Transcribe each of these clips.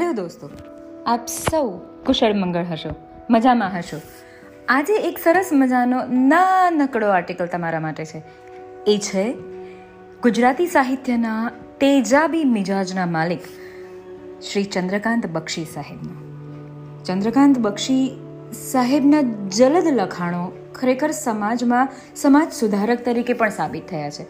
Hello દોસ્તો? આપ સૌ કુશળ મંગળ હશો, મજામાં હશો. આજે એક સરસ મજાનો નાનકડો આર્ટિકલ તમારા માટે છે. એ છે, ગુજરાતી સાહિત્યના તેજાબી મિજાજના માલિક શ્રી ચંદ્રકાંત બક્ષી સાહેબનો. ચંદ્રકાંત બક્ષી સાહેબના જલદ લખાણો ખરેખર સમાજમાં સમાજ સુધારક તરીકે પણ સાબિત થયા છે.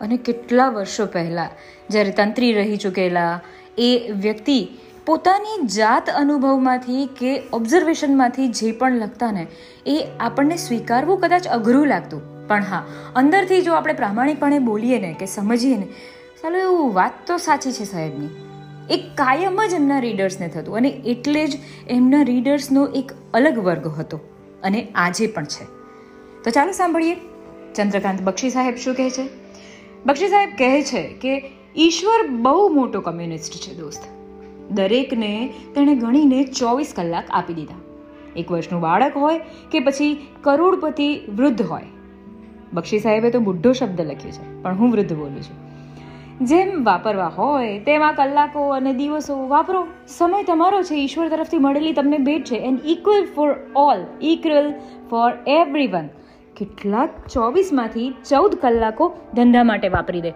અને કેટલા વર્ષો પહેલાં જ્યારે તંત્રી રહી ચૂકેલા એ વ્યક્તિ પોતાની જાત અનુભવમાંથી કે ઓબ્ઝર્વેશનમાંથી જે પણ લખતા ને, એ આપણને સ્વીકારવું કદાચ અઘરું લાગતું. પણ હા, અંદરથી જો આપણે પ્રામાણિકપણે બોલીએ ને કે સમજીએ ને, ચાલો એવું વાત તો સાચી છે સાહેબની. એ કાયમ જ એમના રીડર્સને થતું અને એટલે જ એમના રીડર્સનો એક અલગ વર્ગ હતો અને આજે પણ છે. તો ચાલો સાંભળીએ. ચંદ્રકાંત બક્ષી સાહેબ શું કહે છે? બક્ષી સાહેબ કહે છે કે ઈશ્વર બહુ મોટો કમ્યુનિસ્ટ છે દોસ્ત. દરેકને તેણે ગણીને ચોવીસ કલાક આપી દીધા. એક વર્ષનું બાળક હોય કે પછી કરોડપતિ વૃદ્ધ હોય. બક્ષી સાહેબે તો બુઢો શબ્દ લખ્યો છે, પણ હું વૃદ્ધ બોલું છું. જેમ વાપરવા હોય, તેમાં કલાકો અને દિવસો વાપરો. સમય તમારો છે, ઈશ્વર તરફથી મળેલી તમને ભેટ છે. And equal for all equal for everyone કેટલાક ચોવીસમાંથી ચૌદ કલાકો ધંધા માટે વાપરી દે.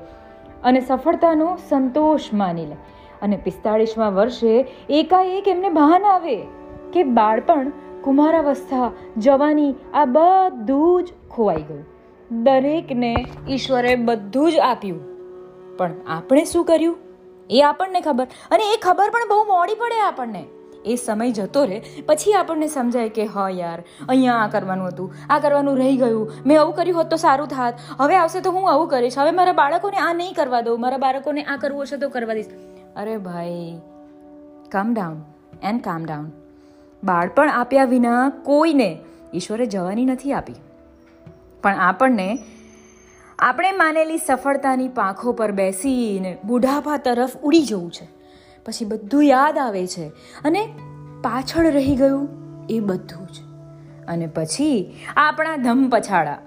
અને સફળતાનો સંતોષ માની લે. અને પિસ્તાળીસમાં વર્ષે એકાએક એમને ભાન આવે કે બાળપણ કુમારાવસ્થા જવાની આ બધું જ ખોવાઈ ગયું. દરેકને ઈશ્વરે બધું જ આપ્યું. પણ આપણે શું કર્યું? એ આપણને ખબર. અને એ ખબર પણ બહુ મોડી પડે આપણને. એ સમય જતો રહે, પછી આપણને સમજાય કે હા યાર, અહીંયા આ કરવાનું હતું, આ કરવાનું રહી ગયું, મેં આવું કર્યું હોત તો સારું થાત, હવે આવશે તો હું આવું કરીશ, હવે મારા બાળકોને આ નહીં કરવા દઉં, મારા બાળકોને આ કરવું હશે તો કરવા દઈશ. અરે ભાઈ કામ ડાઉન એન્ડ કામ ડાઉન બાળપણ આપ્યા વિના કોઈને ઈશ્વરે જવાની નથી આપી. પણ આપણને, આપણે માનેલી સફળતાની પાંખો પર બેસીને બુઢાપા તરફ ઉડી જવું છે. પછી બધું યાદ આવે છે અને પાછળ રહી ગયું એ બધું જ. અને પછી આપણા ધમ પછાડા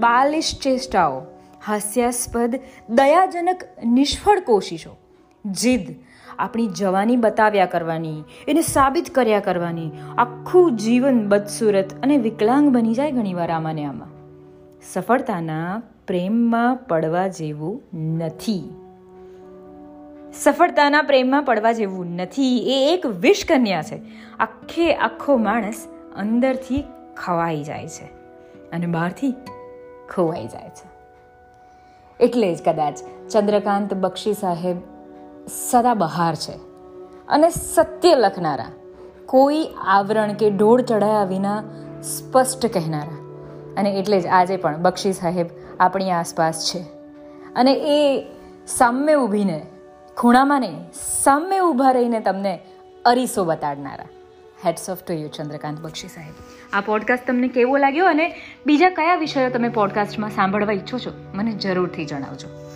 બાલિશ ચેષ્ટાઓ, હાસ્યાસ્પદ, દયાજનક, નિષ્ફળ કોશિશો, જીદ આપણી જવાની બતાવ્યા કરવાની, એને સાબિત કર્યા કરવાની, આખું જીવન બદસુરત અને વિકલાંગ બની જાય ઘણીવાર આમાં ને આમાં. સફળતાના પ્રેમમાં પડવા જેવું નથી. સફળતાના પ્રેમમાં પડવા જેવું નથી. એ એક વિષકન્યા છે. આખે આખો માણસ અંદરથી ખવાઈ જાય છે અને બહારથી ખોવાઈ જાય છે. એટલે જ કદાચ ચંદ્રકાંત બક્ષી સાહેબ સદા બહાર છે અને સત્ય લખનારા, કોઈ આવરણ કે ઢોળ ચઢાયા વિના સ્પષ્ટ કહેનારા. અને એટલે જ આજે પણ બક્ષી સાહેબ આપણી આસપાસ છે. અને એ સામે ઊભીને ખૂણામાં નહીં સામે ઊભા રહીને તમને અરીસો બતાડનારા. Hats off to you Chandrakant Bakshi સાહેબ. આ પોડકાસ્ટ તમને કેવો લાગ્યો અને બીજા કયા વિષયો તમે પોડકાસ્ટમાં સાંભળવા ઈચ્છો છો, મને જરૂરથી જણાવજો.